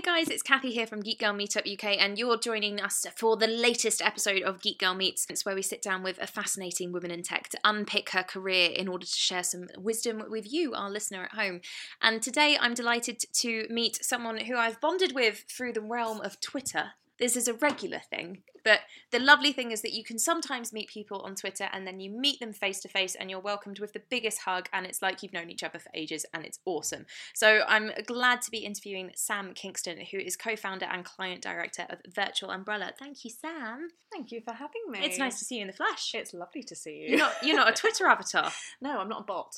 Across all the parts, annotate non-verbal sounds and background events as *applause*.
Hey guys, it's Kathy here from Geek Girl Meetup UK, and you're joining us for the latest episode of Geek Girl Meets. It's where we sit down with a fascinating woman in tech to unpick her career in order to share some wisdom with you, our listener at home. And today I'm delighted to meet someone who I've bonded with through the realm of Twitter. This is a regular thing, but the lovely thing is that you can sometimes meet people on Twitter and then you meet them face to face and you're welcomed with the biggest hug and it's like you've known each other for ages and it's awesome. So I'm glad to be interviewing Sam Kingston, who is co-founder and client director of Virtual Umbrella. Thank you, Sam. Thank you for having me. It's nice to see you in the flesh. It's lovely to see you. You're not you're not a Twitter avatar. *laughs* no, I'm not a bot.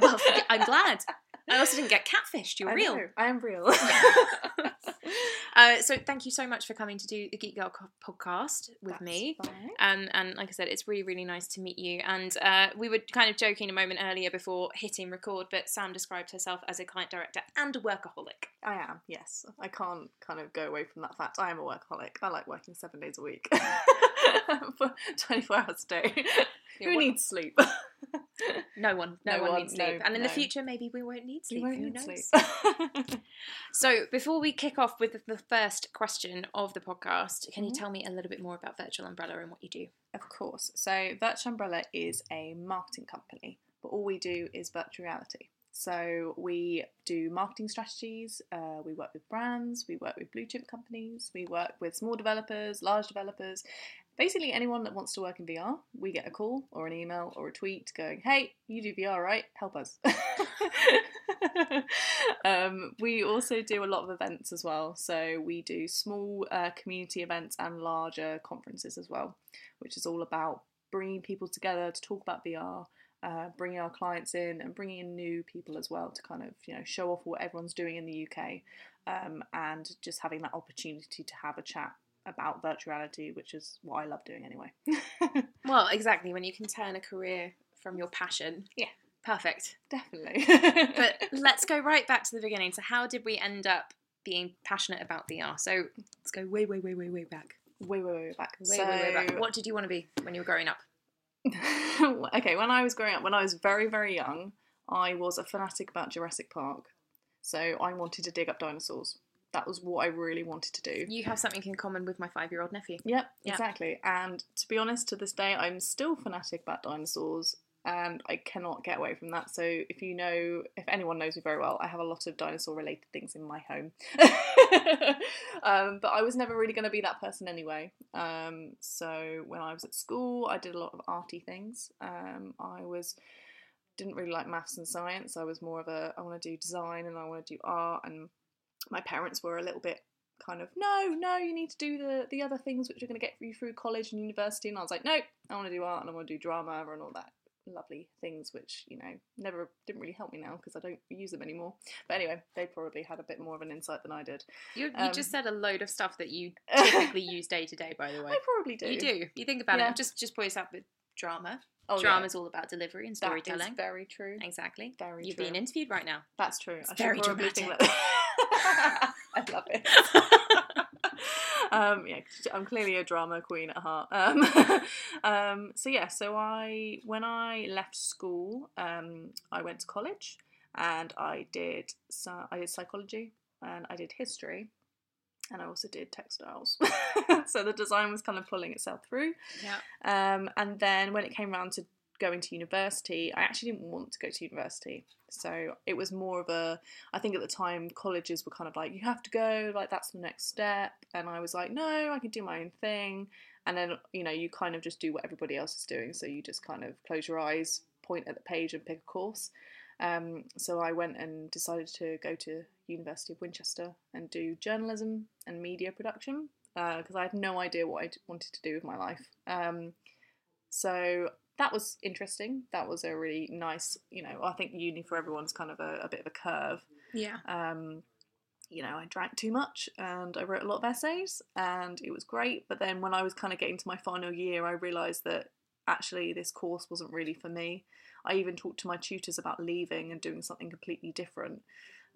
Well, I'm glad. *laughs* I also didn't get catfished. You're I real. know, I am real. *laughs* Uh, so thank you so much for coming to do the Geek Girl podcast with That's me. fine. And and like I said, it's really really nice to meet you. And uh, we were kind of joking a moment earlier before hitting record, but Sam described herself as a client director and a workaholic. I am, yes. I can't kind of go away from that fact. I am a workaholic. I like working seven days a week *laughs* for 24 hours a day. *laughs* Yeah, Who what- needs sleep? No one, *laughs* no, No one, one, needs sleep. no, and in the future, maybe we won't need sleep. Won't Who need knows? sleep. So before we kick off with the, first question of the podcast, can you Mhm. tell me a little bit more about Virtual Umbrella and what you do? Of course. So, Virtual Umbrella is a marketing company, but all we do is virtual reality. So, we do marketing strategies, uh, we work with brands, we work with blue chip companies, we work with small developers, large developers. Basically, anyone that wants to work in VR, we get a call or an email or a tweet going, Hey, you do VR, right? Help us. *laughs* um, we also do a lot of events as well. So, we do small uh, community events and larger conferences as well which is all about bringing people together to talk about VR, uh, bringing our clients in, and bringing in new people as well to kind of you know show off what everyone's doing in the UK, um, and just having that opportunity to have a chat about virtuality, which is what I love doing anyway. *laughs* Well, exactly. When you can turn a career from your passion. Yeah. Perfect. Definitely. *laughs* But *laughs* let's go right back to the beginning. So, how did we end up being passionate about VR? So, let's go way, way, way, way, way back. way, way, way back. Way, way, way back. What did you want to be when you were growing up? okay, when I was growing up, when I was very, very young, I was a fanatic about Jurassic Park. So I wanted to dig up dinosaurs. That was what I really wanted to do. You have something in common with my five-year-old nephew. Yep, Yeah. exactly. And to be honest, to this day, I'm still fanatic about dinosaurs, and I cannot get away from that. So if you know, if anyone knows me very well, I have a lot of dinosaur-related things in my home. *laughs* um, but I was never really going to be that person anyway. Um, so when I was at school, I did a lot of arty things. Um, I was didn't really like maths and science. I was more of a I want to do design and I want to do art and my parents were a little bit kind of no no you need to do the the other things which are going to get you through college and university and I was like no I want to do art and I want to do drama and all that lovely things which you know never didn't really help me now because I don't use them anymore but anyway they probably had a bit more of an insight than I did You, you Um, just said a load of stuff that you *laughs* typically use day to day. By the way, I probably do you do. You think about Yeah. it. Just just point us up with drama. oh, yeah. Drama's all about delivery and is storytelling. very true Exactly. very You're true being interviewed right now. That's true. It's I very should probably think dramatic. that. *laughs* I love it. *laughs* um, yeah, I'm clearly a drama queen at heart. Um, *laughs* um, so yeah, so I when I left school, um, I went to college and I did so I did psychology and I did history. And I also did textiles. so the design was kind of pulling itself through. Yeah. Um, and then when it came around to going to university, I actually didn't want to go to university. So it was more of a, I think at the time colleges were kind of like, you have to go, like that's the next step. And I was like, no, I can do my own thing. And then, you know, you kind of just do what everybody else is doing. So you just kind of close your eyes, point at the page, and pick a course. Um, so I went and decided to go to University of Winchester and do journalism and media production because I had no idea what I wanted to do with my life. Um, so that was interesting. That was a really nice, you know, I think uni for everyone's kind of a, a bit of a curve. Yeah. Um, you know, I drank too much and I wrote a lot of essays and it was great. But then when I was kind of getting to my final year, I realised that actually this course wasn't really for me. I even talked to my tutors about leaving and doing something completely different.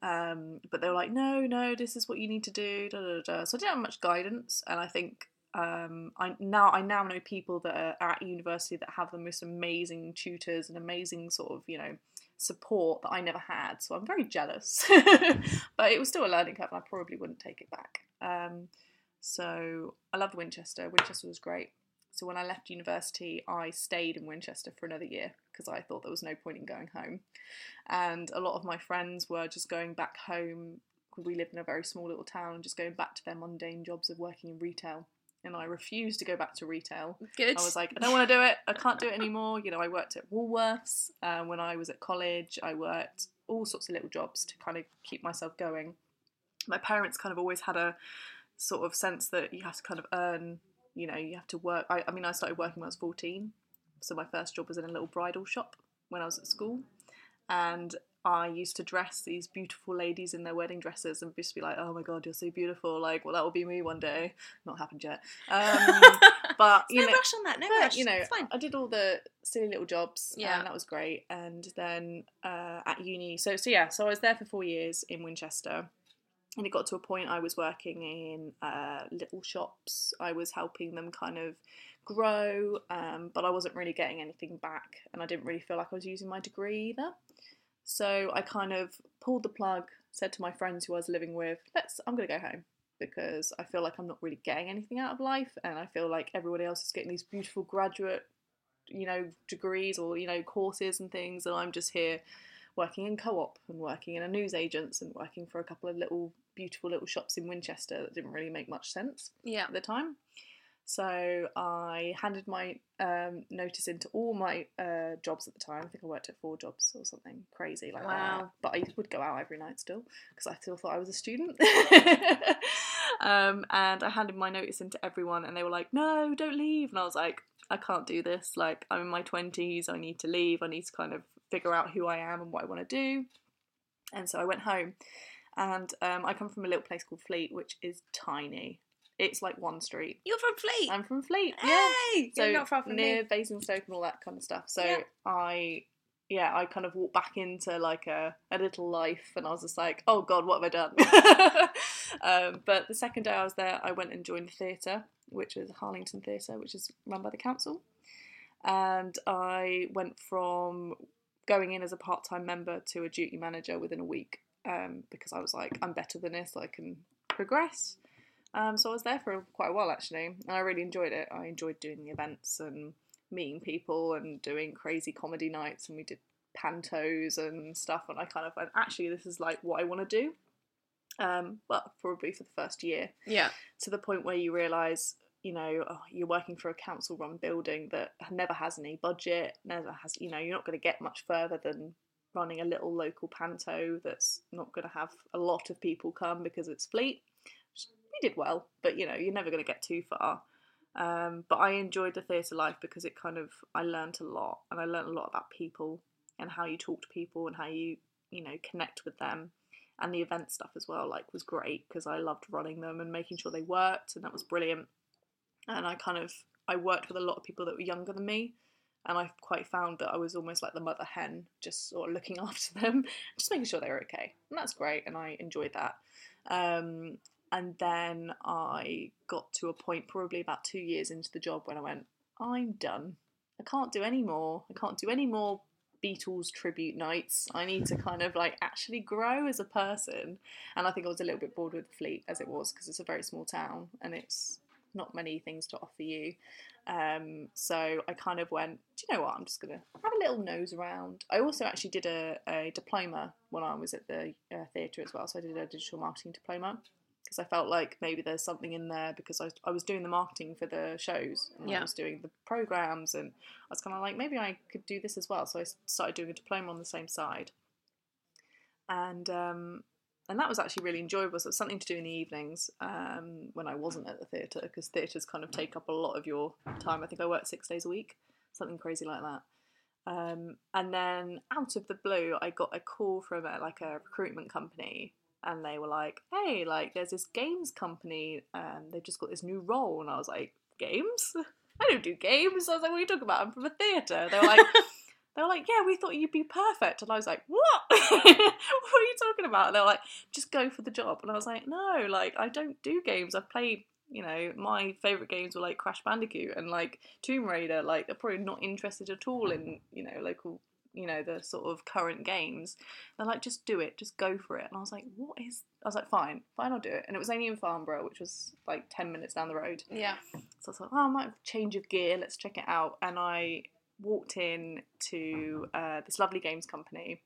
Um, but they were like, no, no, this is what you need to do. Da, da, da. So I didn't have much guidance, and I think um, I now I now know people that are, at university that have the most amazing tutors and amazing sort of you know support that I never had. So I'm very jealous. *laughs* but it was still a learning curve, and I probably wouldn't take it back. Um, so I loved Winchester. Winchester was great. So when I left university, I stayed in Winchester for another year because I thought there was no point in going home. And a lot of my friends were just going back home. We lived in a very small little town, and just going back to their mundane jobs of working in retail. And I refused to go back to retail. Good. I was like, I don't want to do it. I can't do it anymore. You know, I worked at Woolworths uh, when I was at college. I worked all sorts of little jobs to kind of keep myself going. My parents kind of always had a sort of sense that you have to kind of earn you know, you have to work. I, I mean, I started working when I was 14. So my first job was in a little bridal shop when I was at school. And I used to dress these beautiful ladies in their wedding dresses and just be like, oh my god, you're so beautiful. Like, well, that will be me one day. Not happened yet. Um, *laughs* but, you no know, rush on that. No but, rush. you know, it's fine. I did all the silly little jobs, Yeah. and that was great. And then uh, at uni, so so yeah, so I was there for four years in Winchester, and it got to a point I was working in uh, little shops. I was helping them kind of grow, um, but I wasn't really getting anything back, and I didn't really feel like I was using my degree either. So I kind of pulled the plug, said to my friends who I was living with, "Let's, I'm going to go home." Because I feel like I'm not really getting anything out of life, and I feel like everybody else is getting these beautiful graduate you know degrees or you know courses and things and i'm just here working in co-op and working in a newsagents and working for a couple of little beautiful little shops in winchester that didn't really make much sense Yeah. at the time so i handed my um, notice into all my uh, jobs at the time i think i worked at four jobs or something crazy like that Wow. but i would go out every night still because i still thought i was a student *laughs* um, and i handed my notice into everyone and they were like no don't leave and i was like I can't do this. Like, I'm in my 20s, I need to leave, I need to kind of figure out who I am and what I want to do. And so I went home. And um, I come from a little place called Fleet, which is tiny. It's like one street. You're from Fleet. I'm from Fleet, yeah. So you're not far from near me. Basingstoke and all that kind of stuff. So Yeah. I, yeah, I kind of walked back into like a, a little life, and I was just like, oh god, what have I done? *laughs* um, but the second day I was there, I went and joined the theatre, which is Harlington Theatre, which is run by the council, and I went from going in as a part-time member to a duty manager within a week um, because I was like, I'm better than this, I can progress. Um, so I was there for quite a while actually, and I really enjoyed it. I enjoyed doing the events and meeting people and doing crazy comedy nights, and we did pantos and stuff. And I kind of went, actually, this is like what I want to do. Um, but probably for the first year, Yeah. to the point where you realise, you know, oh, you're working for a council-run building that never has any budget, never has, you know, you're not going to get much further than running a little local panto that's not going to have a lot of people come because it's fleet. We did well, but you know, you're never going to get too far. Um, but I enjoyed the theatre life because it kind of I learnt a lot, and I learnt a lot about people and how you talk to people and how you you know connect with them, and the event stuff as well. Like was great because I loved running them and making sure they worked, and that was brilliant. And I kind of I worked with a lot of people that were younger than me, and I quite found that I was almost like the mother hen, just sort of looking *laughs* after them, just making sure they were okay, and that's great, and I enjoyed that. Um, and then I got to a point, probably about two years into the job, when I went, I'm done. I can't do any more. I can't do any more Beatles tribute nights. I need to kind of like actually grow as a person. And I think I was a little bit bored with Fleet as it was because it's a very small town and it's not many things to offer you. Um, so I kind of went, do you know what? I'm just going to have a little nose around. I also actually did a, a diploma when I was at the uh, theatre as well. So I did a digital marketing diploma because I felt like maybe there's something in there because I, I was doing the marketing for the shows and Yeah. I was doing the programs and I was kind of like maybe I could do this as well. So I started doing a diploma on the same side, and um, and that was actually really enjoyable. So it's something to do in the evenings um, when I wasn't at the theatre because theatres kind of take up a lot of your time. I think I worked six days a week, something crazy like that. Um, and then out of the blue, I got a call from a, like a recruitment company, and they were like, "Hey, like there's this games company, and they've just got this new role." And I was like, "Games? I don't do games." I was like, "What are you talking about? I'm from a theatre." They were like. *laughs* They were like, yeah, we thought you'd be perfect. And I was like, what? *laughs* what are you talking about? And they were like, just go for the job. And I was like, no, like, I don't do games. I've played, you know, my favourite games were like Crash Bandicoot and like Tomb Raider. Like, they're probably not interested at all in, you know, local you know the sort of current games. They're like, just do it, just go for it. And I was like, what is? I was like, fine, fine, I'll do it. And it was only in Farnborough, which was like ten minutes down the road. Yeah. So I thought, oh, I might have a change of gear. Let's check it out. And I walked in to uh, this lovely games company,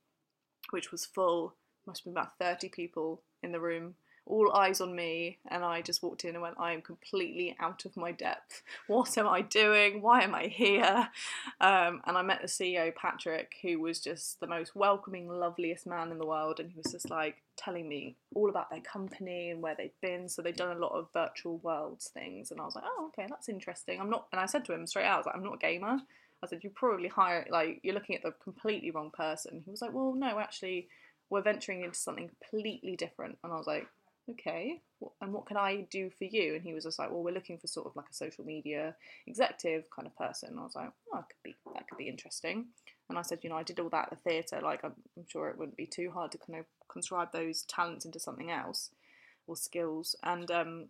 which was full. Must have been about thirty people in the room, all eyes on me. And I just walked in and went, I am completely out of my depth. What am I doing? Why am I here? Um, and I met the CEO, Patrick, who was just the most welcoming, loveliest man in the world. And he was just like telling me all about their company and where they'd been. So they'd done a lot of virtual worlds things. And I was like, oh, okay, that's interesting. I'm not, and I said to him straight out, I was like, I'm not a gamer. I said, you probably hire, like, you're looking at the completely wrong person. He was like, well, no, actually, we're venturing into something completely different. And I was like, okay, and what can I do for you? And he was just like, well, we're looking for sort of like a social media executive kind of person. And I was like, oh, that could be that could be interesting. And I said, you know, I did all that at the theatre. Like, I'm, sure it wouldn't be too hard to kind of conscribe those talents into something else or skills. And um,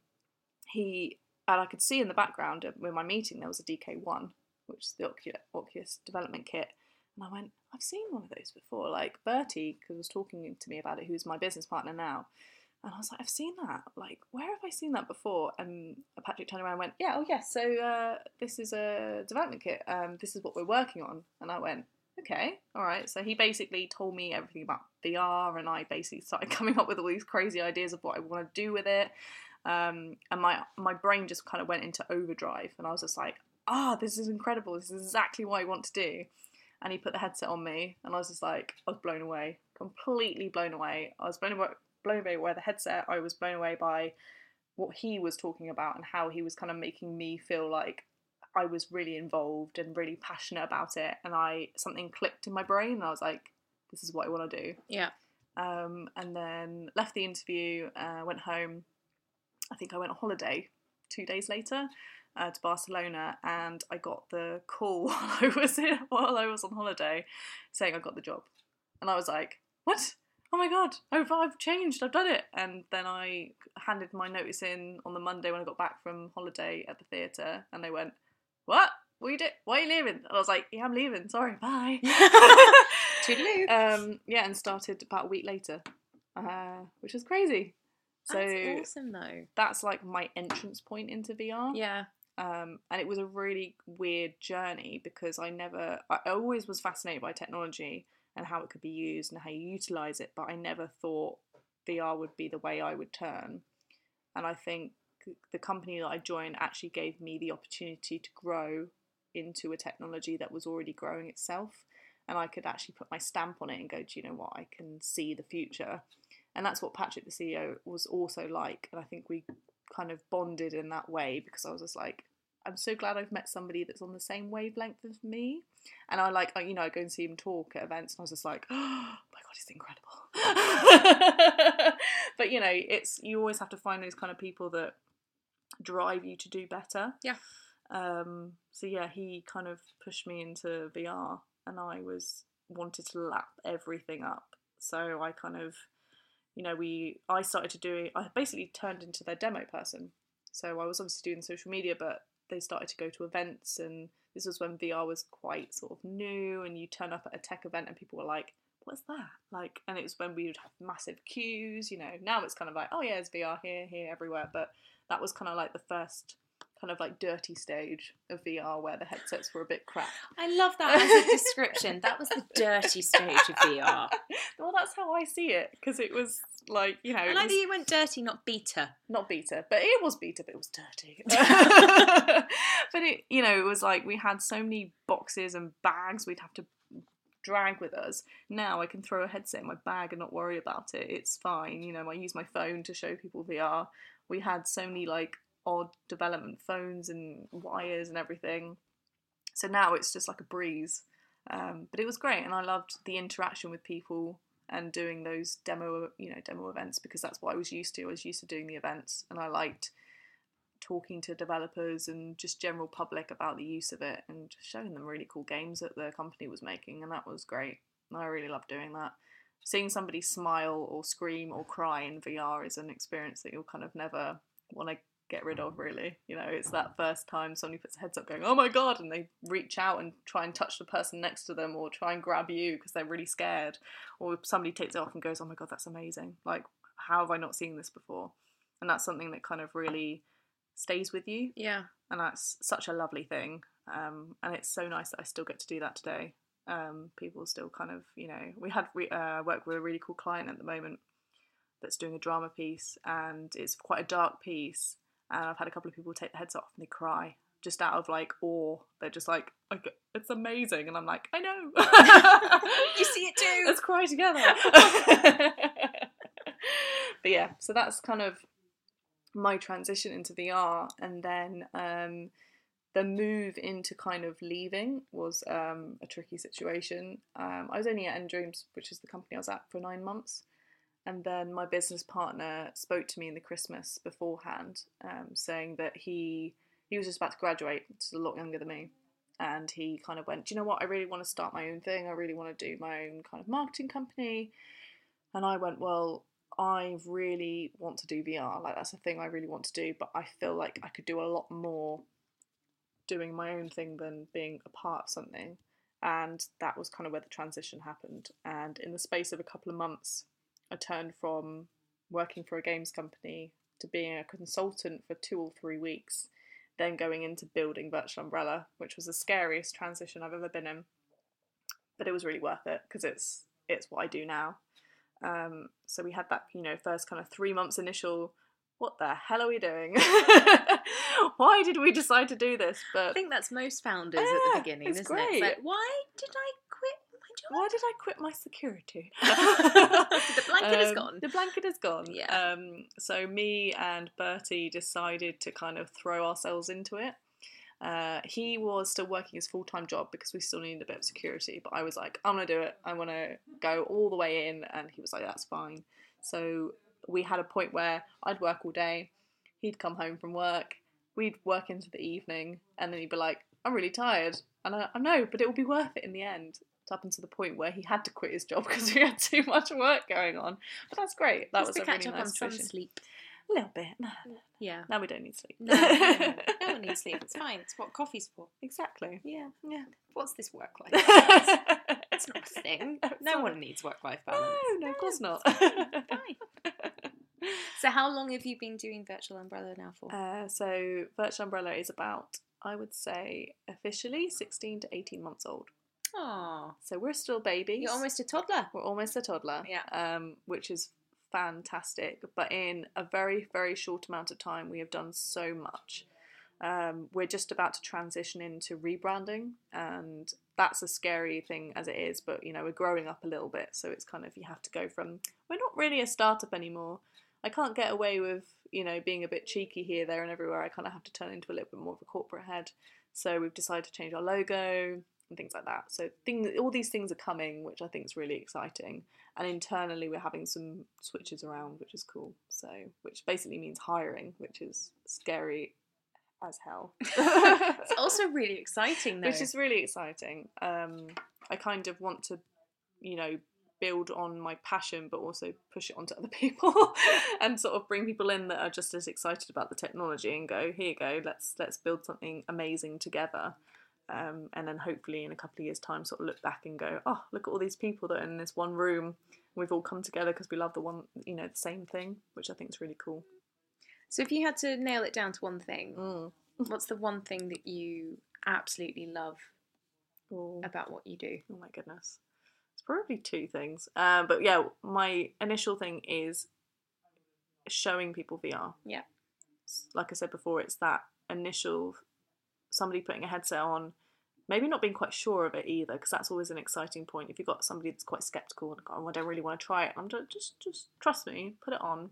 he and I could see in the background with my meeting there was a DK1, which is the Oculus development kit. And I went, I've seen one of those before. Like Bertie, because was talking to me about it, who's my business partner now. And I was like, I've seen that. Like, where have I seen that before? And Patrick turned around and went, Yeah, oh yes. So uh, this is a development kit. Um, this is what we're working on. And I went, Okay, all right. So he basically told me everything about VR, and I basically started *laughs* coming up with all these crazy ideas of what I want to do with it. Um, and my my brain just kind of went into overdrive, and I was just like, Ah, oh, this is incredible. This is exactly what I want to do. And he put the headset on me, and I was just like, I was blown away, completely blown away. I was blown away blown away by the headset. I was blown away by what he was talking about and how he was kind of making me feel like I was really involved and really passionate about it. And I something clicked in my brain. And I was like, this is what I want to do. Yeah. Um, and then left the interview, uh, went home. I think I went on holiday two days later uh, to Barcelona, and I got the call *laughs* while I was in, while I was on holiday, saying I got the job, and I was like, "What? Oh my god, I've, I've changed, I've done it. And then I handed my notice in on the Monday when I got back from holiday at the theatre, and they went, what? What are you doing? Why are you leaving? And I was like, yeah, I'm leaving. Sorry, bye. *laughs* *laughs* Toodaloo. Um, yeah, and started about a week later, uh, which is crazy. So that's awesome, though. That's like my entrance point into VR. Yeah. Um, and it was a really weird journey because I never, I always was fascinated by technology, and how it could be used and how you utilize it. But I never thought VR would be the way I would turn. And I think the company that I joined actually gave me the opportunity to grow into a technology that was already growing itself. And I could actually put my stamp on it and go, do you know what? I can see the future. And that's what Patrick, the CEO, was also like. And I think we kind of bonded in that way because I was just like, I'm so glad I've met somebody that's on the same wavelength as me. And I like, you know, I go and see him talk at events, and I was just like, *gasps* oh my god, he's incredible. *laughs* but you know, it's you always have to find those kind of people that drive you to do better. Yeah. Um, so yeah, he kind of pushed me into VR, and I was wanted to lap everything up. So I kind of, you know, we I started to do. I basically turned into their demo person. So I was obviously doing social media, but they started to go to events and this was when VR was quite sort of new and you turn up at a tech event and people were like, What's that? Like and it was when we would have massive queues, you know. Now it's kind of like, oh yeah, it's VR here, here, everywhere. But that was kind of like the first kind of like dirty stage of VR where the headsets were a bit crap. I love that as a description. that was the dirty stage of VR. *laughs* well, that's how I see it because it was like you know. I like that you went dirty, not beta. Not beta, but it was beta, but it was dirty. *laughs* *laughs* but it, you know, it was like we had so many boxes and bags we'd have to drag with us. Now I can throw a headset in my bag and not worry about it. It's fine. You know, I use my phone to show people VR. We had so many like odd development phones and wires and everything. So now it's just like a breeze. Um, but it was great, and I loved the interaction with people and doing those demo, you know, demo events because that's what I was used to. I was used to doing the events, and I liked talking to developers and just general public about the use of it and showing them really cool games that the company was making, and that was great. I really loved doing that. Seeing somebody smile or scream or cry in VR is an experience that you'll kind of never want to get rid of. Really, you know, it's that first time somebody puts a heads up, going, "Oh my god," and they reach out and try and touch the person next to them, or try and grab you because they're really scared, or somebody takes it off and goes, "Oh my god, that's amazing!" Like, how have I not seen this before? And that's something that kind of really stays with you, Yeah. and that's such a lovely thing. Um, and it's so nice that I still get to do that today. Um, people still kind of, you know, we had re- uh, work with a really cool client at the moment that's doing a drama piece, and it's quite a dark piece. And I've had a couple of people take the heads off and they cry just out of like awe. They're just like, "Okay, it's amazing, and I'm like, I know. *laughs* You see it too. *laughs* Let's cry together. *laughs* but yeah, so that's kind of my transition into VR, and then um, the move into kind of leaving was um, a tricky situation. Um, I was only at nDreams, which is the company I was at for nine months, and then my business partner spoke to me in the Christmas beforehand, um, saying that he he was just about to graduate, just a lot younger than me, and he kind of went, "Do you know what? I really want to start my own thing. I really want to do my own kind of marketing company." And I went, "Well, I really want to do VR. Like that's a thing I really want to do, but I feel like I could do a lot more doing my own thing than being a part of something." And that was kind of where the transition happened. And in the space of a couple of months, I turned from working for a games company to being a consultant for two or three weeks, then going into building Virtual Umbrella, which was the scariest transition I've ever been in. But it was really worth it because it's it's what I do now. Um, so we had that, you know, first kind of three months initial. What the hell are we doing? *laughs* Why did we decide to do this? But I think that's most founders at the beginning, isn't it? It's like, why did I quit my job? Why did I quit my security? *laughs* The blanket is Um, gone. The blanket is gone. Yeah. Um, so me and Bertie decided to kind of throw ourselves into it. Uh, he was still working his full time job because we still needed a bit of security. But I was like, I'm gonna do it. I want to go all the way in, and he was like, that's fine. So we had a point where I'd work all day. He'd come home from work. We'd work into the evening, and then he'd be like, I'm really tired, and I, I know, but it will be worth it in the end. Up until the point where he had to quit his job *laughs* because we had too much work going on. But that's great. That Just was to a catch really up nice on some sleep. A little bit. Yeah. now we don't need sleep. No, no, no, one needs sleep. It's *laughs* fine. It's what coffee's for. exactly. Yeah. Yeah. What's this work *laughs* life? it's It's not a thing. No, one needs work life balance. No, no, of course not. Fine. So, how long have you been doing Virtual Umbrella now for? uh, so, Virtual Umbrella is about, I would say, officially 16 to 18 months old. Oh, So, we're still babies. you're almost a toddler. We're almost a toddler. Yeah. Um, which is fantastic. But in a very, very short amount of time, we have done so much. Um, we're just about to transition into rebranding, and that's a scary thing as it is. But you know, we're growing up a little bit, so it's kind of you have to go from we're not really a startup anymore. I can't get away with you know being a bit cheeky here, there, and everywhere. I kind of have to turn into a little bit more of a corporate head. So we've decided to change our logo and things like that. So things, all these things are coming, which I think is really exciting. And internally, we're having some switches around, which is cool. So, which basically means hiring, which is scary as hell. *laughs* It's *laughs* also really exciting, though. which is really exciting. Um, I kind of want to, you know, build on my passion, but also push it onto other *laughs* people, and sort of bring people in that are just as excited about the technology, and go, here you go, let's let's build something amazing together. Um, and then hopefully in a couple of years' time, sort of look back and go, oh, look at all these people that are in this one room. We've all come together because we love the one, you know, the same thing, which I think is really cool. so, if you had to nail it down to one thing, Mm. what's the one thing that you absolutely love Oh. about what you do? Oh my goodness. Probably two things. Uh, but yeah, my initial thing is showing people VR. Yeah. Like I said before, it's that initial somebody putting a headset on, maybe not being quite sure of it either, because that's always an exciting point. If you've got somebody that's quite skeptical and oh, I don't really want to try it, I'm just, just just trust me, put it on.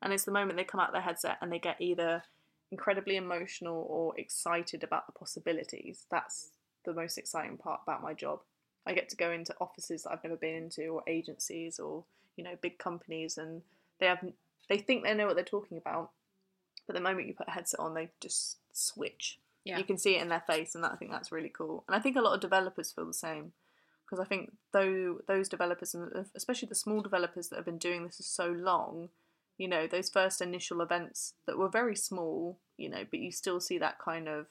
And it's the moment they come out their headset and they get either incredibly emotional or excited about the possibilities. That's the most exciting part about my job. I get to go into offices that I've never been into, or agencies, or you know, big companies, and they have they think they know what they're talking about, but the moment you put a headset on, they just switch. Yeah. You can see it in their face, and that, I think that's really cool. And I think a lot of developers feel the same because I think though those developers, and especially the small developers that have been doing this for so long, you know, those first initial events that were very small, you know, but you still see that kind of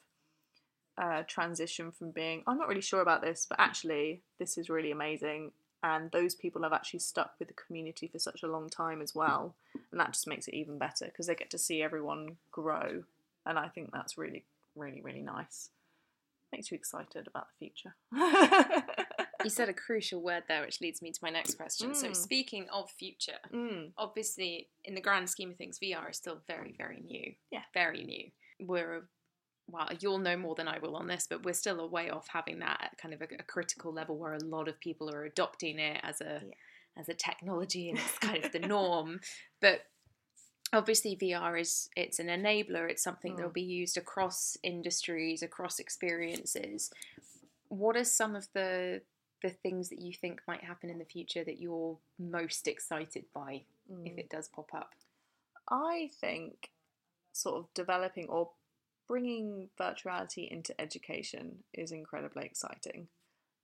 uh, transition from being, I'm not really sure about this, but actually, this is really amazing. And those people have actually stuck with the community for such a long time as well. And that just makes it even better because they get to see everyone grow. And I think that's really, really, really nice. Makes you excited about the future. You said a crucial word there, which leads me to my next question. So, Mm. speaking of future, mm, obviously, in the grand scheme of things, VR is still very, very new. Yeah. Very new. We're, a, well, you'll know more than I will on this, but we're still a way off having that at kind of a, a critical level where a lot of people are adopting it as a Yeah. as a technology and it's kind of the *laughs* norm. But obviously, VR is it's an enabler. It's something that will Mm. be used across industries, across experiences. What are some of the the things that you think might happen in the future that you're most excited by if mm. it does pop up? I think sort of developing or bringing virtuality into education is incredibly exciting.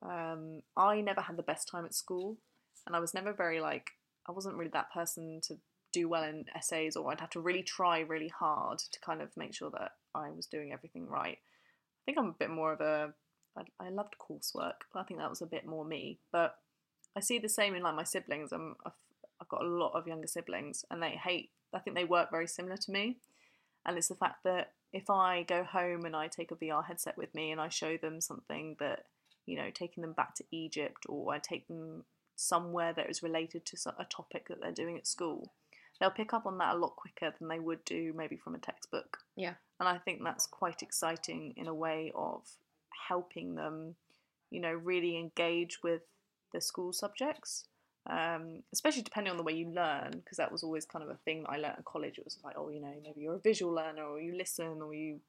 Um, I never had the best time at school, and I was never very like I wasn't really that person to do well in essays, or I'd have to really try really hard to kind of make sure that I was doing everything right. I think I'm a bit more of a I, I loved coursework, but I think that was a bit more me. But I see the same in like my siblings. I'm I've, I've got a lot of younger siblings, and they hate. I think they work very similar to me, and it's the fact that if I go home and I take a VR headset with me and I show them something that you know, taking them back to Egypt, or I take them somewhere that is related to a topic that they're doing at school, they'll pick up on that a lot quicker than they would do maybe from a textbook. Yeah. And I think that's quite exciting in a way of helping them, you know, really engage with the school subjects. Um, especially depending on the way you learn, because that was always kind of a thing that I learned at college. It was like, oh, you know, maybe you're a visual learner, or you listen, or you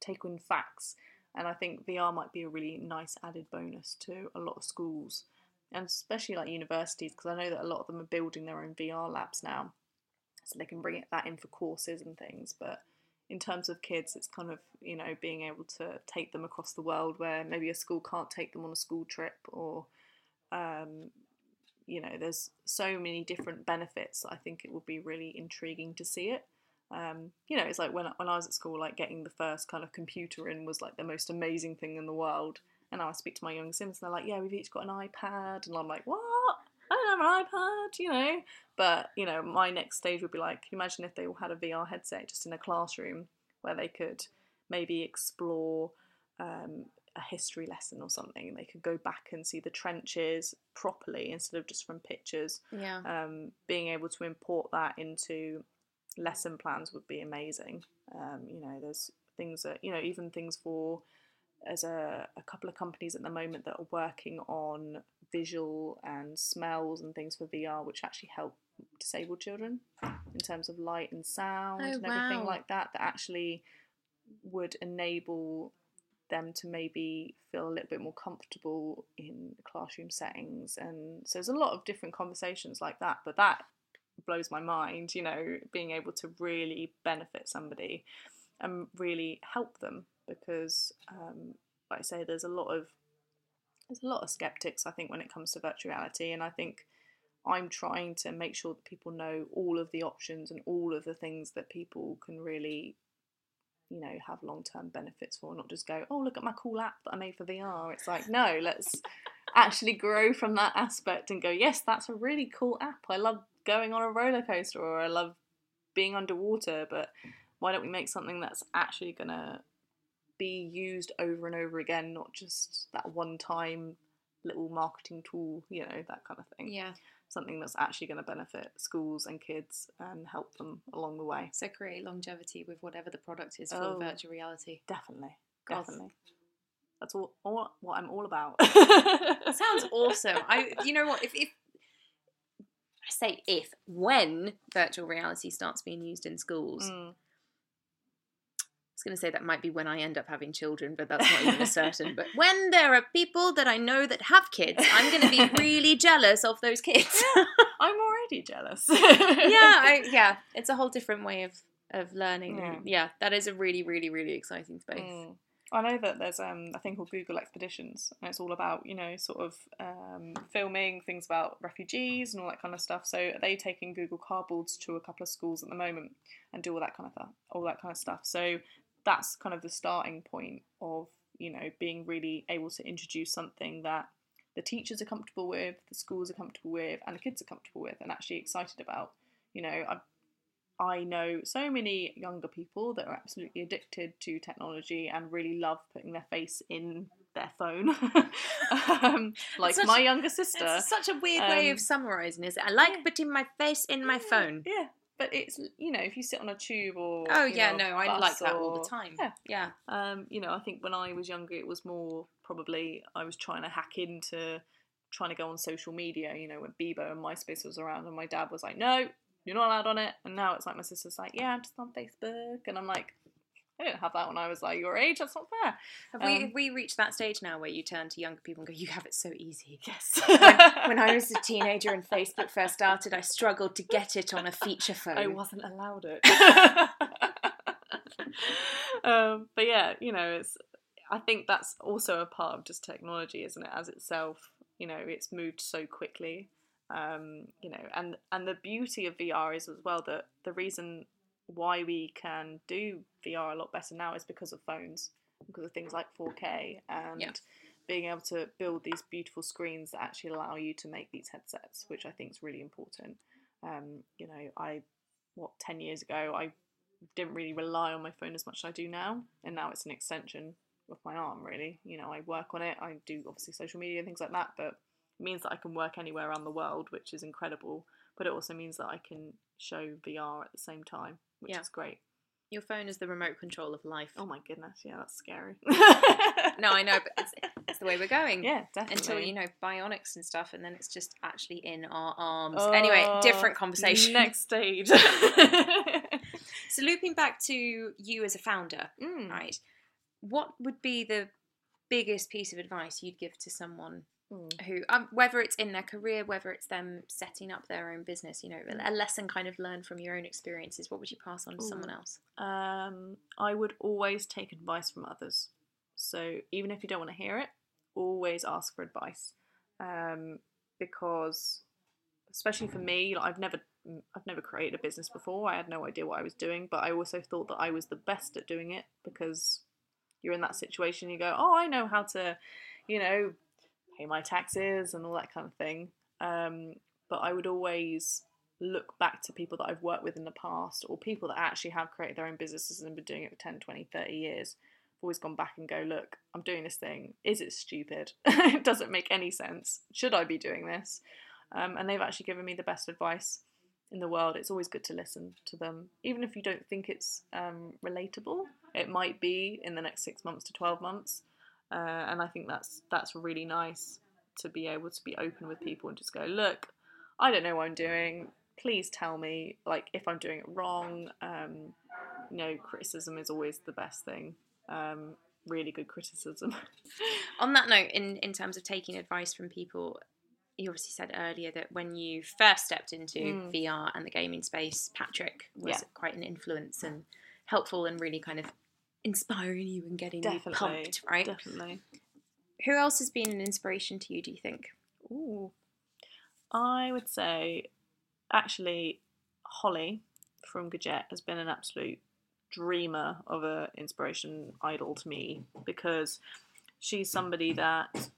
take in facts. And I think VR might be a really nice added bonus to a lot of schools, and especially like universities, because I know that a lot of them are building their own VR labs now, so they can bring that in for courses and things. But in terms of kids, it's kind of you know being able to take them across the world where maybe a school can't take them on a school trip, or um, you know, there's so many different benefits. I think it would be really intriguing to see it. Um, you know, it's like when when I was at school, like getting the first kind of computer in was like the most amazing thing in the world. And now I speak to my young sims, and they're like, "Yeah, we've each got an iPad," and I'm like, "What? I don't have an iPad," you know. But you know, my next stage would be like, imagine if they all had a VR headset just in a classroom where they could maybe explore um, a history lesson or something. They could go back and see the trenches properly instead of just from pictures. Yeah. Um, being able to import that into lesson plans would be amazing. Um, you know, there's things that you know, even things for as a, a couple of companies at the moment that are working on visual and smells and things for VR, which actually help disabled children in terms of light and sound Oh, and everything wow. like that. That actually would enable them to maybe feel a little bit more comfortable in classroom settings and so there's a lot of different conversations like that but that blows my mind you know being able to really benefit somebody and really help them because um, like I say there's a lot of there's a lot of skeptics I think when it comes to virtual reality and I think I'm trying to make sure that people know all of the options and all of the things that people can really you know have long term benefits for not just go oh look at my cool app that I made for VR it's like no let's actually grow from that aspect and go yes that's a really cool app. I love going on a roller coaster or I love being underwater but why don't we make something that's actually gonna be used over and over again not just that one time little marketing tool you know that kind of thing. Yeah. Something that's actually going to benefit schools and kids and help them along the way So create longevity with whatever the product is for Oh. virtual reality. definitely God. definitely that's all, all what i'm all about *laughs* Sounds *laughs* awesome. I, you know what? If, if I say if, when virtual reality starts being used in schools, Mm. Going to say that might be when I end up having children, but that's not even certain. But when there are people that I know that have kids, I'm going to be *laughs* really jealous of those kids. Yeah, *laughs* i'm already jealous yeah, I, *laughs* yeah, it's a whole different way of of learning. Yeah. Yeah. that is a really, really, really exciting space. Mm. I know that there's um, a thing called Google Expeditions, and it's all about you know sort of um, filming things about refugees and all that kind of stuff. So they taking Google cardboards to a couple of schools at the moment and do all that kind of th- all that kind of stuff. So that's kind of the starting point of you know being really able to introduce something that the teachers are comfortable with, the schools are comfortable with, and the kids are comfortable with, and actually excited about. You know, I I know so many younger people that are absolutely addicted to technology and really love putting their face in their phone. *laughs* um, like Such- my younger sister. It's such a weird way Um, of summarising, is it? I like yeah. putting my face in my Yeah, phone. Yeah, but it's you know if you sit on a tube or Oh yeah, know, no, I like that all the time. Yeah. yeah. Um, you know, I think when I was younger, it was more probably I was trying to hack into trying to go on social media. You know, when Bebo and MySpace was around, and my dad was like, "No, you're not allowed on it." And now it's like my sister's like, "Yeah, I'm just on Facebook," and I'm like, "I didn't have that when I was like your age. That's not fair." Have we Um, have we reached that stage now where you turn to younger people and go, "You have it so easy." Yes. *laughs* when I was a *laughs* teenager and Facebook first started, I struggled to get it on a feature phone. I wasn't allowed it. *laughs* um, but yeah, you know, it's. I think that's also a part of just technology, isn't it? As itself, you know, it's moved so quickly. Um, you know, and and the beauty of VR is as well that the reason why we can do VR a lot better now is because of phones, because of things like 4K and Yeah. being able to build these beautiful screens that actually allow you to make these headsets, which I think is really important. Um, you know, I what ten years ago I didn't really rely on my phone as much as I do now, and now it's an extension of my arm. Really, you know, I work on it. I do obviously social media and things like that, but it means that I can work anywhere around the world, which is incredible. But it also means that I can show VR at the same time, which Yeah. is great. Your phone is the remote control of life. Oh my goodness, yeah, that's scary. No, I know, but it's, *laughs* it's the way we're going. yeah, definitely. Until you know bionics and stuff, and then it's just actually in our arms. anyway, Oh, different conversation. Next stage. *laughs* So looping back to you as a founder, Mm. right? What would be the biggest piece of advice you'd give to someone Mm. who, um, whether it's in their career, whether it's them setting up their own business, you know, Mm. a lesson kind of learned from your own experiences? What would you pass on to someone else? Um, I would always take advice from others. So even if you don't want to hear it, always ask for advice. Um, because especially for me, like, I've never I've never created a business before. I had no idea what I was doing, but I also thought that I was the best at doing it because you're in that situation. You go, oh, I know how to, you know, pay my taxes and all that kind of thing. Um, but I would always look back to people that I've worked with in the past or people that actually have created their own businesses and been doing it for 10, 20, 30 years. I've always gone back and go, look, I'm doing this thing. Is it stupid? *laughs* it doesn't make any sense. Should I be doing this? Um, and they've actually given me the best advice in the world. It's always good to listen to them, even if you don't think it's um, relatable. It might be in the next six months to 12 months. Uh, and I think that's that's really nice to be able to be open with people and just go, look, I don't know what I'm doing. Please tell me, like, if I'm doing it wrong. Um, you know, criticism is always the best thing. Um, really good criticism. *laughs* On that note, in, in terms of taking advice from people, you obviously said earlier that when you first stepped into Mm. VR and the gaming space, Patrick was Yeah. quite an influence and helpful and really kind of inspiring you and getting Definitely. you pumped, right? Definitely. Who else has been an inspiration to you, do you think? Ooh. I would say, actually, Holly from Gadgette has been an absolute dreamer of a inspiration idol to me because she's somebody that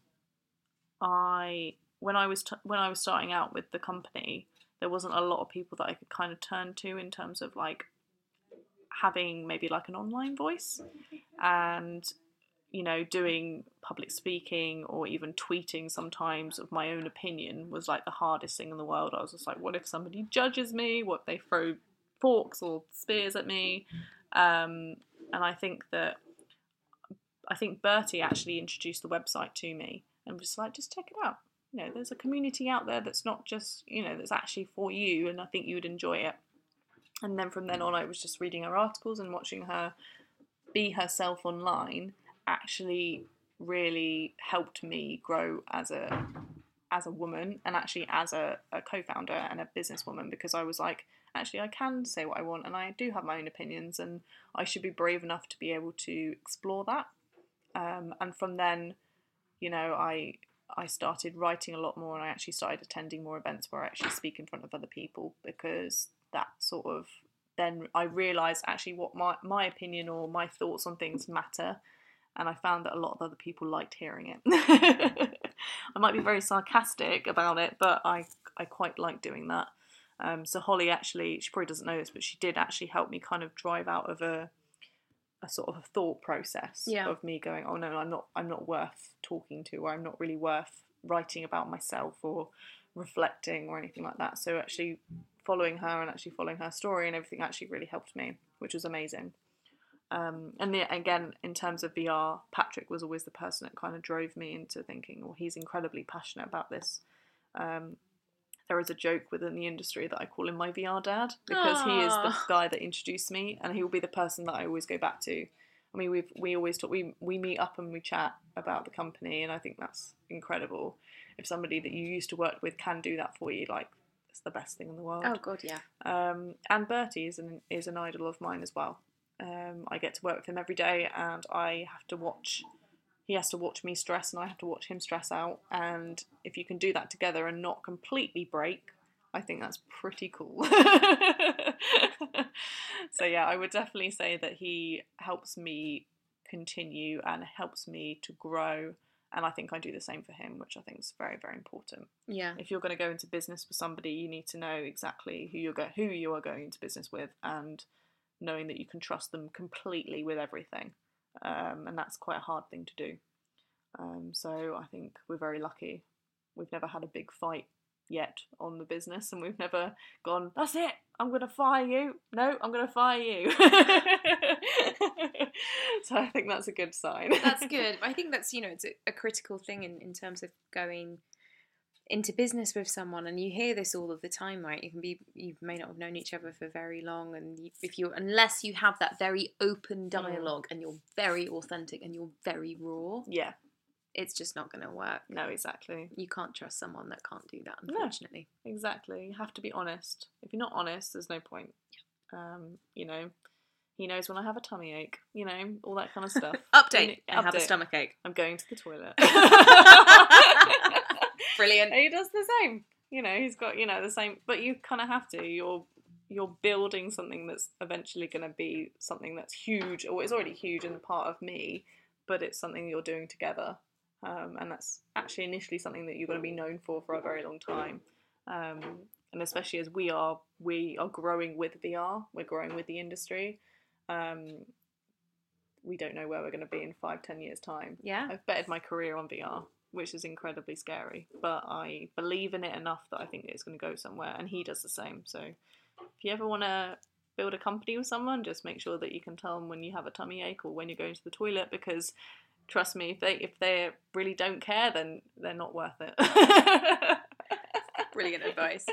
I when I was t- when I was starting out with the company, there wasn't a lot of people that I could kind of turn to in terms of like having maybe like an online voice and you know doing public speaking or even tweeting sometimes of my own opinion was like the hardest thing in the world. I was just like, what if somebody judges me? What if they throw forks or spears at me? Um, and I think that I think Bertie actually introduced the website to me and was like, just check it out. You know, there's a community out there that's not just you know that's actually for you, and I think you would enjoy it. And then from then on, I was just reading her articles and watching her be herself online. Actually, really helped me grow as a as a woman and actually as a, a co-founder and a businesswoman because I was like, actually, I can say what I want and I do have my own opinions and I should be brave enough to be able to explore that. Um, and from then, you know, I I started writing a lot more, and I actually started attending more events where I actually speak in front of other people because that sort of then I realised actually what my my opinion or my thoughts on things matter, and I found that a lot of other people liked hearing it. *laughs* I might be very sarcastic about it, but I I quite like doing that. Um, so Holly actually, she probably doesn't know this, but she did actually help me kind of drive out of a a sort of a thought process Yeah. of me going, oh no, I'm not, I'm not worth talking to, or I'm not really worth writing about myself or reflecting or anything like that. So actually, following her and actually following her story and everything actually really helped me, which was amazing. Um, and the, again, in terms of VR, Patrick was always the person that kind of drove me into thinking, well, he's incredibly passionate about this. Um, there is a joke within the industry that I call him my VR dad because he is the guy that introduced me, and he will be the person that I always go back to. I mean, we we always talk, we we meet up and we chat about the company, and I think that's incredible. If somebody that you used to work with can do that for you, like it's the best thing in the world. Oh god, yeah. Um, and Bertie is an is an idol of mine as well. Um, I get to work with him every day, and I have to watch. He has to watch me stress, and I have to watch him stress out. And if you can do that together and not completely break, I think that's pretty cool. *laughs* so yeah, I would definitely say that he helps me continue and helps me to grow. And I think I do the same for him, which I think is very, very important Yeah. if you're going to go into business with somebody, you need to know exactly who you're go- who you are going into business with, and knowing that you can trust them completely with everything. Um, and that's quite a hard thing to do. Um, so I think we're very lucky. We've never had a big fight yet on the business, and we've never gone. That's it. I'm going to fire you. No, I'm going to fire you. *laughs* so I think that's a good sign. That's *laughs* good. I think that's you know it's a, a critical thing in, in terms of going into business with someone, and you hear this all of the time, right? You can be you may not have known each other for very long, and you, if you unless you have that very open mm. dialogue and you're very authentic and you're very raw, yeah. It's just not going to work. No, exactly. You can't trust someone that can't do that, No. unfortunately. Exactly. You have to be honest. If you're not honest, there's no point. Um, you know, he knows when I have a tummy ache, you know, all that kind of stuff. *laughs* Update. And- I have a stomach ache. I'm going to the toilet. *laughs* *laughs* Brilliant. And he does the same. You know, he's got, you know, the same but you kinda have to. You're you're building something that's eventually gonna be something that's huge or it's already huge and part of me, but it's something you're doing together. Um, and that's actually initially something that you're going to be known for for a very long time. Um, and especially as we are, we are growing with VR. We're growing with the industry. Um, we don't know where we're going to be in five, ten years' time. Yeah. I've betted my career on VR, which is incredibly scary. But I believe in it enough that I think it's going to go somewhere, and he does the same. So if you ever want to build a company with someone, just make sure that you can tell them when you have a tummy ache or when you're going to the toilet, because trust me, if they if they really don't care, then they're not worth it. *laughs* Brilliant advice.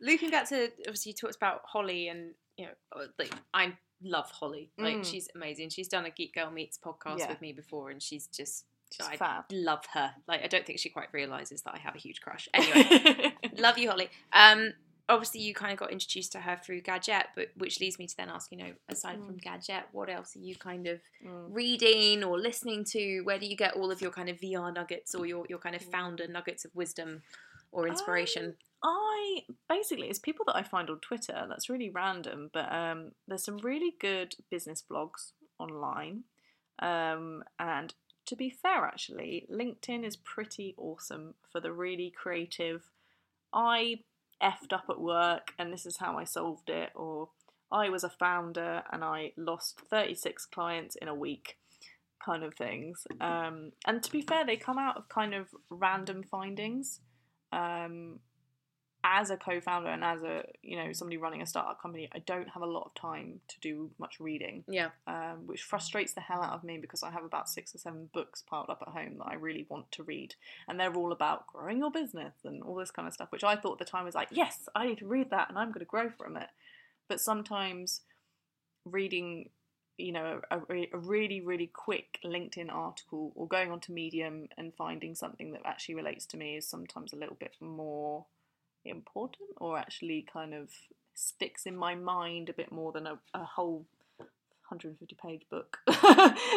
Looping back to obviously you talked about Holly and you know uh, like I love Holly. Like Mm. she's amazing. She's done a Geek Girl Meets podcast Yeah. with me before and she's just She's I fab. love her. Like I don't think she quite realizes that I have a huge crush. *laughs* Anyway, love you Holly. Um obviously you kind of got introduced to her through Gadgette, but which leads me to then ask, you know, aside from Gadgette, what else are you kind of Mm. reading or listening to? Where do you get all of your kind of VR nuggets or your, your kind of founder nuggets of wisdom or inspiration? I basically it's people that I find on Twitter. That's really random, but um, there's some really good business blogs online. Um, and to be fair, actually, LinkedIn is pretty awesome for the really creative. I effed up at work, and this is how I solved it, or I was a founder and I lost 36 clients in a week kind of things. Um, and to be fair, they come out of kind of random findings. Um, as a co-founder and as a you know somebody running a startup company, I don't have a lot of time to do much reading, Yeah. um, which frustrates the hell out of me because I have about six or seven books piled up at home that I really want to read, and they're all about growing your business and all this kind of stuff, which I thought at the time was like, yes, I need to read that and I'm going to grow from it. But sometimes reading you know a, a, a really really quick linkedin article or going onto medium and finding something that actually relates to me is sometimes a little bit more important or actually kind of sticks in my mind a bit more than a, a whole 150 page book *laughs*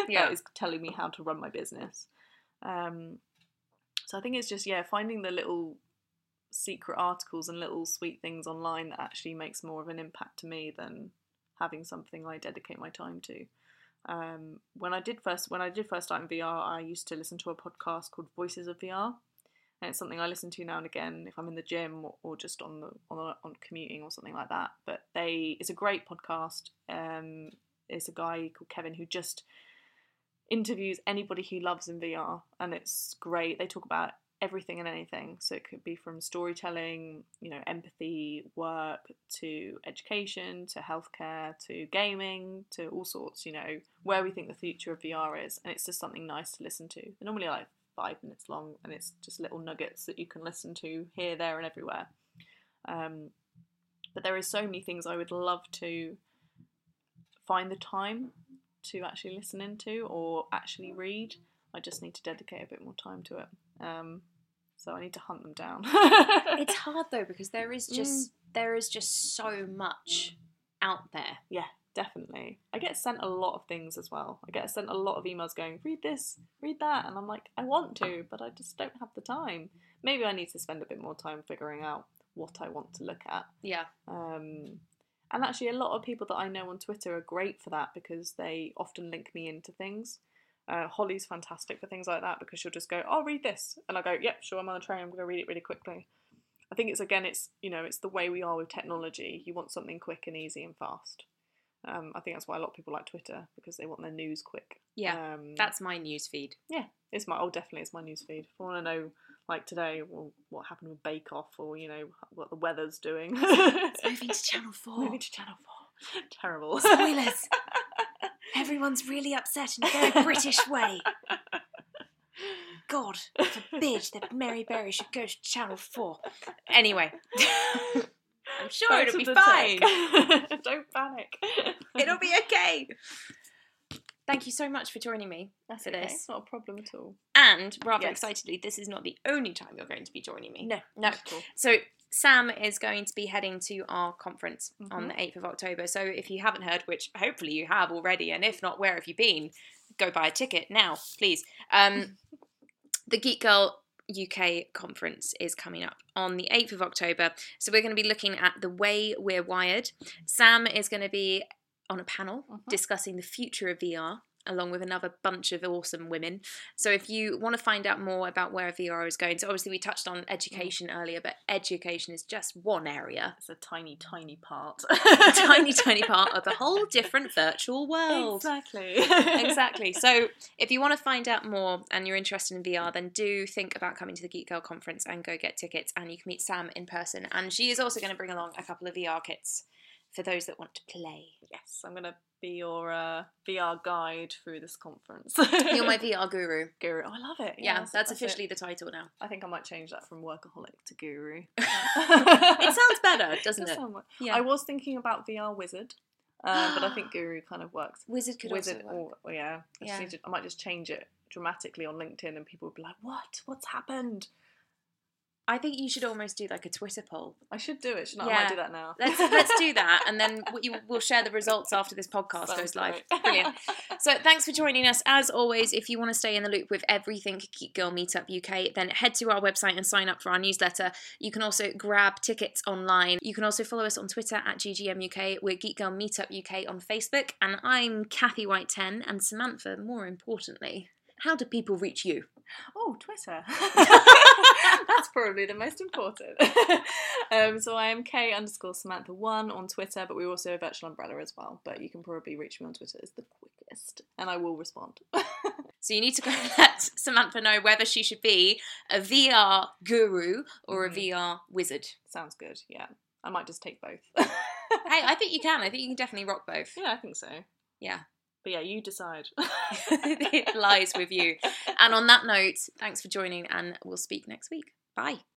Yeah. that is telling me how to run my business. Um, so I think it's just yeah, finding the little secret articles and little sweet things online that actually makes more of an impact to me than having something I dedicate my time to. Um, when I did first when I did first start in VR, I used to listen to a podcast called Voices of VR, and it's something I listen to now and again if I'm in the gym or, or just on the on, on commuting or something like that. But they it's a great podcast. Um, it's a guy called Kevin who just interviews anybody he loves in VR, and it's great. They talk about everything and anything. So it could be from storytelling, you know, empathy, work, to education, to healthcare, to gaming, to all sorts, you know, where we think the future of VR is. And it's just something nice to listen to. They're normally like five minutes long, and it's just little nuggets that you can listen to here, there, and everywhere. Um, but there is so many things I would love to find the time to actually listen into or actually read. I just need to dedicate a bit more time to it. Um, so I need to hunt them down. *laughs* It's hard though because there is just there is just so much out there. yeah, definitely. I get sent a lot of things as well. I get sent a lot of emails going, read this, read that, and I'm like, I want to, but I just don't have the time. Maybe I need to spend a bit more time figuring out what I want to look at. Yeah. Um, and actually, a lot of people that I know on Twitter are great for that because they often link me into things. Uh, Holly's fantastic for things like that because she'll just go, "I'll read this," and I go, "Yep, sure, I'm on the train. I'm going to read it really quickly." I think it's again, it's you know, it's the way we are with technology. You want something quick and easy and fast. Um, I think that's why a lot of people like Twitter because they want their news quick. Yeah. um, That's my news feed. Yeah, it's my oh definitely it's my newsfeed. If I want to know like today, well, what happened with Bake Off or you know what the weather's doing. *laughs* It's moving to *laughs* Channel 4. Moving to Channel Four. *laughs* Terrible. Spoilers. Everyone's really upset in a very British way. God forbid that Mary Berry should go to Channel 4. Anyway. I'm sure it'll be fine. *laughs* *laughs* Don't panic. It'll be okay. Thank you so much for joining me That's for okay. this. It's not a problem at all. And rather Yes. excitedly, this is not the only time you're going to be joining me. No, No. not at all. So Sam is going to be heading to our conference on Mhm. the 8th of October. So if you haven't heard, which hopefully you have already, and if not, where have you been? Go buy a ticket now, please. Um, *laughs* the Geek Girl UK conference is coming up on the 8th of October. So we're going to be looking at the way we're wired. Sam is going to be on a panel Mhm. discussing the future of VR along with another bunch of awesome women. So if you want to find out more about where VR is going, so obviously we touched on education earlier, but education is just one area. It's a tiny, tiny part. A *laughs* tiny, tiny *laughs* part of a whole different virtual world. Exactly. *laughs* exactly. So, if you want to find out more and you're interested in VR, then do think about coming to the Geek Girl conference and go get tickets. And you can meet Sam in person. And she is also going to bring along a couple of VR kits for those that want to play. Yes, I'm gonna be your uh, VR guide through this conference. You're my *laughs* VR guru. guru. Oh, I love it. Yeah, Yes, that's it. officially the title now. I think I might change that from workaholic to guru. *laughs* *laughs* It sounds better, doesn't Does it? sound more- Yeah. I was thinking about VR wizard, uh, but I think guru kind of works. Wizard could wizard, also work. or yeah, I, Yeah. to- I might just change it dramatically on LinkedIn, and people would be like, "What? What's happened?" I think you should almost do like a Twitter poll. I should do it. Shouldn't I? I might do that now. Let's let's do *laughs* that, and then we, we'll share the results after this podcast Sounds goes live. great. Brilliant. *laughs* So thanks for joining us. As always, if you want to stay in the loop with everything Geek Girl Meetup UK, then head to our website and sign up for our newsletter. You can also grab tickets online. You can also follow us on Twitter at GGMUK. We're Geek Girl Meetup UK on Facebook, and I'm Kathy White 10 and Samantha, more importantly. How do people reach you? Oh, Twitter. *laughs* *laughs* That's probably the most important. *laughs* um, so I am K underscore Samantha one on Twitter, but we also have Virtual Umbrella as well. But you can probably reach me on Twitter is the quickest, and I will respond. So you need to go let Samantha know whether she should be a VR guru or a Mhm. VR wizard. Sounds good. Yeah, I might just take both. Hey, I think you can. I think you can definitely rock both. yeah, I think so. Yeah. But yeah, you decide. *laughs* *laughs* it lies with you. And on that note, thanks for joining, and we'll speak next week. Bye.